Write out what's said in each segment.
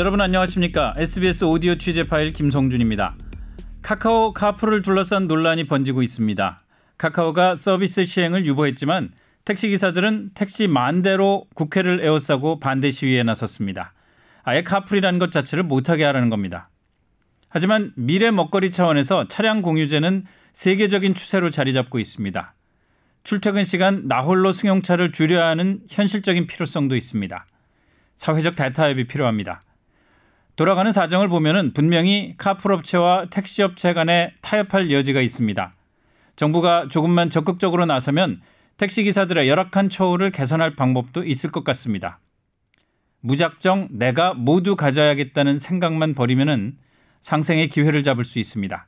여러분 안녕하십니까? SBS 오디오 취재 파일 김성준입니다. 카카오 카풀을 둘러싼 논란이 번지고 있습니다. 카카오가 서비스 시행을 유보했지만 택시 기사들은 택시 만 대로 국회를 에워싸고 반대 시위에 나섰습니다. 아예 카풀이라는 것 자체를 못하게 하라는 겁니다. 하지만 미래 먹거리 차원에서 차량 공유제는 세계적인 추세로 자리 잡고 있습니다. 출퇴근 시간 나홀로 승용차를 줄여야 하는 현실적인 필요성도 있습니다. 사회적 대타협이 필요합니다. 돌아가는 사정을 보면은 분명히 카풀 업체와 택시 업체 간에 타협할 여지가 있습니다. 정부가 조금만 적극적으로 나서면 택시 기사들의 열악한 처우를 개선할 방법도 있을 것 같습니다. 무작정 내가 모두 가져야겠다는 생각만 버리면은 상생의 기회를 잡을 수 있습니다.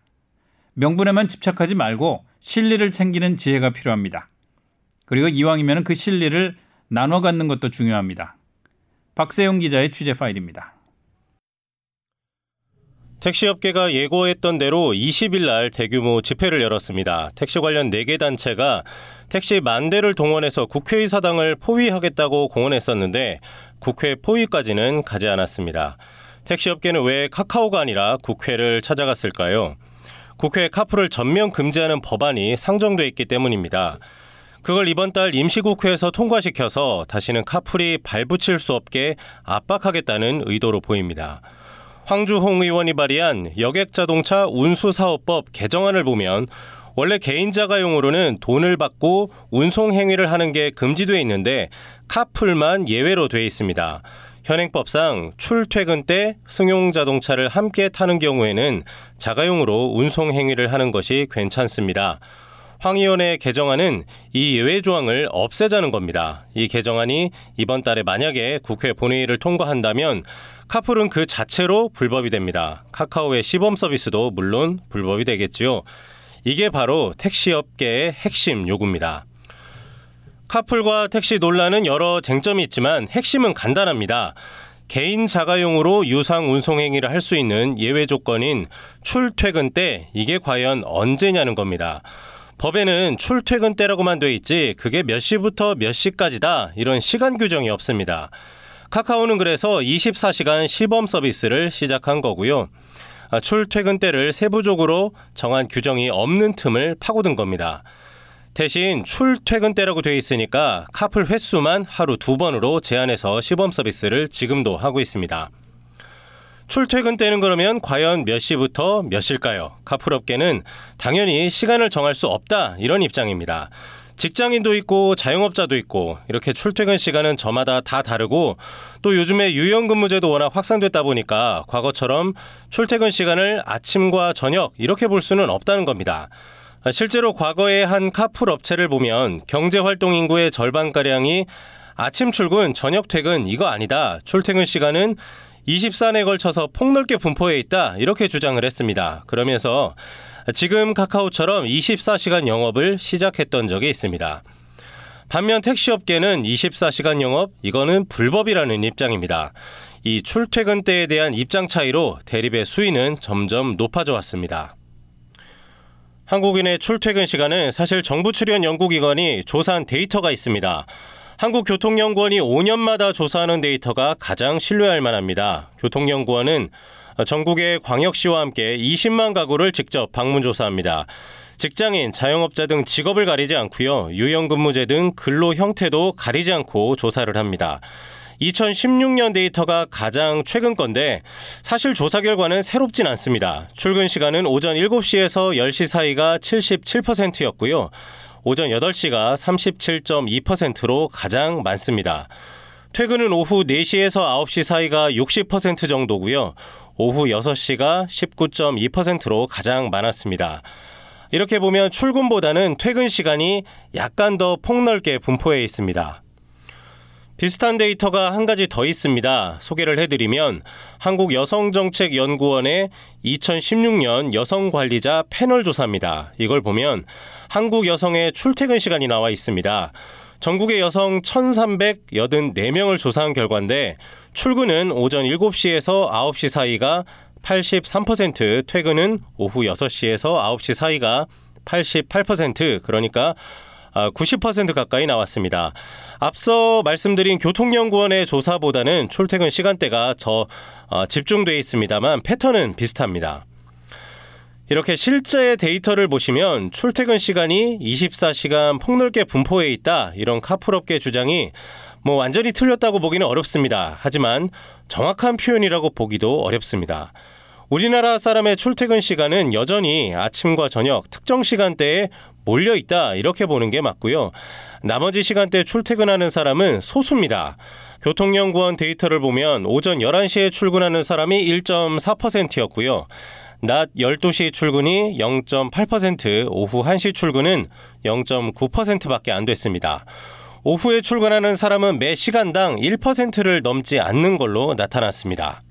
명분에만 집착하지 말고 실리를 챙기는 지혜가 필요합니다. 그리고 이왕이면 그 실리를 나눠 갖는 것도 중요합니다. 박세용 기자의 취재 파일입니다. 택시업계가 예고했던 대로 20일 날 대규모 집회를 열었습니다. 택시 관련 4개 단체가 택시 만 대를 동원해서 국회의사당을 포위하겠다고 공언했었는데 국회 포위까지는 가지 않았습니다. 택시업계는 왜 카카오가 아니라 국회를 찾아갔을까요? 국회 카풀을 전면 금지하는 법안이 상정돼 있기 때문입니다. 그걸 이번 달 임시국회에서 통과시켜서 다시는 카풀이 발붙일 수 없게 압박하겠다는 의도로 보입니다. 황주홍 의원이 발의한 여객자동차 운수사업법 개정안을 보면 원래 개인 자가용으로는 돈을 받고 운송 행위를 하는 게 금지돼 있는데 카풀만 예외로 돼 있습니다. 현행법상 출퇴근 때 승용 자동차를 함께 타는 경우에는 자가용으로 운송 행위를 하는 것이 괜찮습니다. 황 의원의 개정안은 이 예외 조항을 없애자는 겁니다. 이 개정안이 이번 달에 만약에 국회 본회의를 통과한다면 카풀은 그 자체로 불법이 됩니다. 카카오의 시범 서비스도 물론 불법이 되겠지요. 이게 바로 택시업계의 핵심 요구입니다. 카풀과 택시 논란은 여러 쟁점이 있지만 핵심은 간단합니다. 개인 자가용으로 유상 운송 행위를 할 수 있는 예외 조건인 출퇴근 때 이게 과연 언제냐는 겁니다. 법에는 출퇴근 때라고만 돼 있지 그게 몇 시부터 몇 시까지다 이런 시간 규정이 없습니다. 카카오는 그래서 24시간 시범 서비스를 시작한 거고요. 아, 출퇴근 때를 세부적으로 정한 규정이 없는 틈을 파고든 겁니다. 대신 출퇴근 때라고 되어 있으니까 카풀 횟수만 하루 두 번으로 제한해서 시범 서비스를 지금도 하고 있습니다. 출퇴근 때는 그러면 과연 몇 시부터 몇 시일까요? 카풀 업계는 당연히 시간을 정할 수 없다 이런 입장입니다. 직장인도 있고 자영업자도 있고 이렇게 출퇴근 시간은 저마다 다 다르고 또 요즘에 유연근무제도 워낙 확산됐다 보니까 과거처럼 출퇴근 시간을 아침과 저녁 이렇게 볼 수는 없다는 겁니다. 실제로 과거에 한 카풀 업체를 보면 경제활동 인구의 절반가량이 아침 출근, 저녁 퇴근 이거 아니다. 출퇴근 시간은 24년에 걸쳐서 폭넓게 분포해 있다. 이렇게 주장을 했습니다. 그러면서 지금 카카오처럼 24시간 영업을 시작했던 적이 있습니다. 반면 택시업계는 24시간 영업, 이거는 불법이라는 입장입니다. 이 출퇴근 때에 대한 입장 차이로 대립의 수위는 점점 높아져 왔습니다. 한국인의 출퇴근 시간은 사실 정부 출연 연구기관이 조사한 데이터가 있습니다. 한국교통연구원이 5년마다 조사하는 데이터가 가장 신뢰할 만합니다. 교통연구원은 전국의 광역시와 함께 20만 가구를 직접 방문 조사합니다. 직장인, 자영업자 등 직업을 가리지 않고요. 유연근무제 등 근로 형태도 가리지 않고 조사를 합니다. 2016년 데이터가 가장 최근 건데 사실 조사 결과는 새롭진 않습니다. 출근 시간은 오전 7시에서 10시 사이가 77%였고요. 오전 8시가 37.2%로 가장 많습니다. 퇴근은 오후 4시에서 9시 사이가 60% 정도고요. 오후 6시가 19.2%로 가장 많았습니다. 이렇게 보면 출근보다는 퇴근 시간이 약간 더 폭넓게 분포해 있습니다. 비슷한 데이터가 한 가지 더 있습니다. 소개를 해드리면 한국여성정책연구원의 2016년 여성관리자 패널 조사입니다. 이걸 보면 한국 여성의 출퇴근 시간이 나와 있습니다. 전국의 여성 1,384명을 조사한 결과인데 출근은 오전 7시에서 9시 사이가 83%, 퇴근은 오후 6시에서 9시 사이가 88% 그러니까 90% 가까이 나왔습니다. 앞서 말씀드린 교통연구원의 조사보다는 출퇴근 시간대가 더 집중돼 있습니다만 패턴은 비슷합니다. 이렇게 실제 데이터를 보시면 출퇴근 시간이 24시간 폭넓게 분포해 있다 이런 카풀업계 주장이 뭐 완전히 틀렸다고 보기는 어렵습니다. 하지만 정확한 표현이라고 보기도 어렵습니다. 우리나라 사람의 출퇴근 시간은 여전히 아침과 저녁 특정 시간대에 몰려 있다 이렇게 보는 게 맞고요. 나머지 시간대 출퇴근하는 사람은 소수입니다. 교통연구원 데이터를 보면 오전 11시에 출근하는 사람이 1.4%였고요. 낮 12시 출근이 0.8%, 오후 1시 출근은 0.9%밖에 안 됐습니다. 오후에 출근하는 사람은 매 시간당 1%를 넘지 않는 걸로 나타났습니다.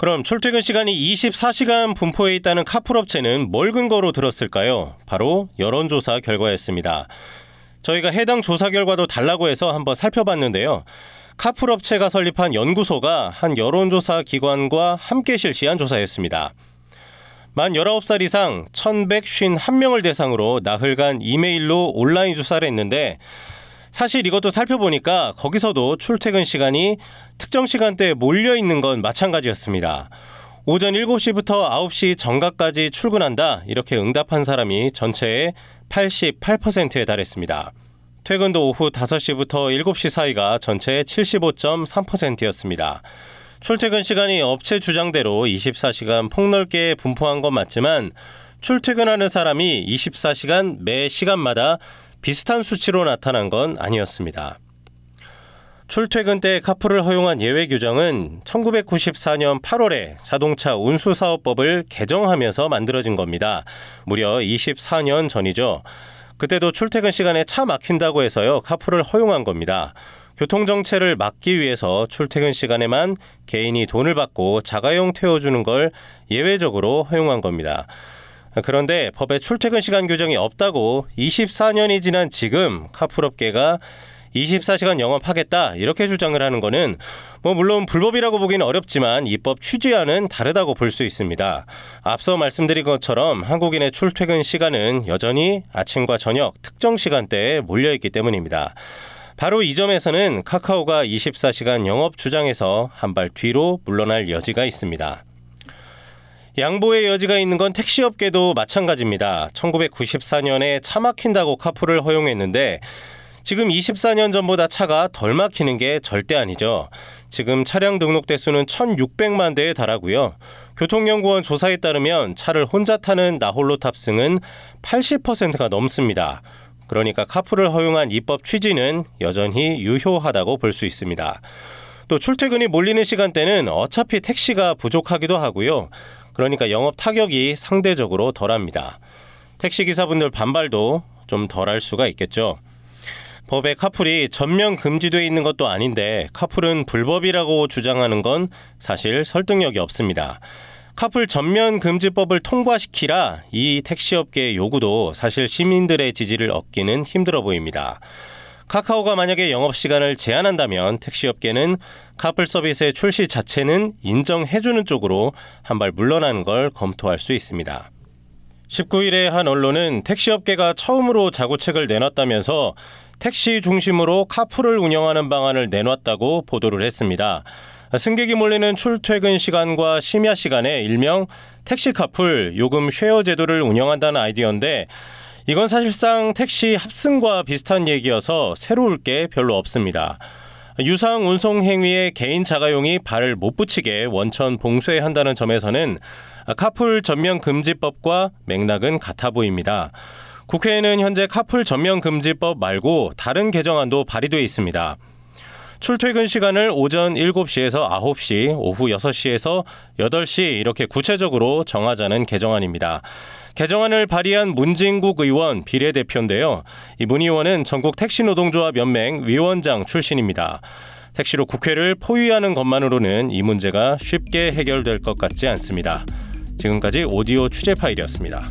그럼 출퇴근 시간이 24시간 분포해 있다는 카풀 업체는 뭘 근거로 들었을까요? 바로 여론조사 결과였습니다. 저희가 해당 조사 결과도 달라고 해서 한번 살펴봤는데요. 카풀 업체가 설립한 연구소가 한 여론조사 기관과 함께 실시한 조사였습니다. 만 19살 이상 1151명을 대상으로 나흘간 이메일로 온라인 조사를 했는데 사실 이것도 살펴보니까 거기서도 출퇴근 시간이 특정 시간대에 몰려 있는 건 마찬가지였습니다. 오전 7시부터 9시 정각까지 출근한다. 이렇게 응답한 사람이 전체의 88%에 달했습니다. 퇴근도 오후 5시부터 7시 사이가 전체의 75.3%였습니다. 출퇴근 시간이 업체 주장대로 24시간 폭넓게 분포한 건 맞지만 출퇴근하는 사람이 24시간 매 시간마다 비슷한 수치로 나타난 건 아니었습니다. 출퇴근 때 카풀을 허용한 예외 규정은 1994년 8월에 자동차 운수사업법을 개정하면서 만들어진 겁니다. 무려 24년 전이죠. 그때도 출퇴근 시간에 차 막힌다고 해서요. 카풀을 허용한 겁니다. 교통정체를 막기 위해서 출퇴근 시간에만 개인이 돈을 받고 자가용 태워주는 걸 예외적으로 허용한 겁니다. 그런데 법에 출퇴근 시간 규정이 없다고 24년이 지난 지금 카풀업계가 24시간 영업하겠다 이렇게 주장을 하는 것은 뭐 물론 불법이라고 보기는 어렵지만 입법 취지와는 다르다고 볼 수 있습니다. 앞서 말씀드린 것처럼 한국인의 출퇴근 시간은 여전히 아침과 저녁 특정 시간대에 몰려 있기 때문입니다. 바로 이 점에서는 카카오가 24시간 영업 주장에서 한 발 뒤로 물러날 여지가 있습니다. 양보의 여지가 있는 건 택시업계도 마찬가지입니다. 1994년에 차 막힌다고 카풀을 허용했는데 지금 24년 전보다 차가 덜 막히는 게 절대 아니죠. 지금 차량 등록 대수는 1,600만 대에 달하고요. 교통연구원 조사에 따르면 차를 혼자 타는 나홀로 탑승은 80%가 넘습니다. 그러니까 카풀을 허용한 입법 취지는 여전히 유효하다고 볼 수 있습니다. 또 출퇴근이 몰리는 시간대는 어차피 택시가 부족하기도 하고요. 그러니까 영업 타격이 상대적으로 덜합니다. 택시 기사분들 반발도 좀 덜할 수가 있겠죠. 법에 카풀이 전면 금지되어 있는 것도 아닌데 카풀은 불법이라고 주장하는 건 사실 설득력이 없습니다. 카풀 전면 금지법을 통과시키라 이 택시업계의 요구도 사실 시민들의 지지를 얻기는 힘들어 보입니다. 카카오가 만약에 영업시간을 제한한다면 택시업계는 카풀 서비스의 출시 자체는 인정해주는 쪽으로 한발 물러나는 걸 검토할 수 있습니다. 19일에 한 언론은 택시업계가 처음으로 자구책을 내놨다면서 택시 중심으로 카풀을 운영하는 방안을 내놨다고 보도를 했습니다. 승객이 몰리는 출퇴근 시간과 심야 시간에 일명 택시 카풀 요금 쉐어 제도를 운영한다는 아이디어인데 이건 사실상 택시 합승과 비슷한 얘기여서 새로울 게 별로 없습니다. 유상 운송 행위에 개인 자가용이 발을 못 붙이게 원천 봉쇄 한다는 점에서는 카풀 전면 금지법과 맥락은 같아 보입니다. 국회에는 현재 카풀 전면 금지법 말고 다른 개정안도 발의돼 있습니다. 출퇴근 시간을 오전 7시에서 9시, 오후 6시에서 8시 이렇게 구체적으로 정하자는 개정안입니다. 개정안을 발의한 문진국 의원 비례대표인데요. 이문 의원은 전국 택시노동조합 연맹 위원장 출신입니다. 택시로 국회를 포위하는 것만으로는 이 문제가 쉽게 해결될 것 같지 않습니다. 지금까지 오디오 취재 파일이었습니다.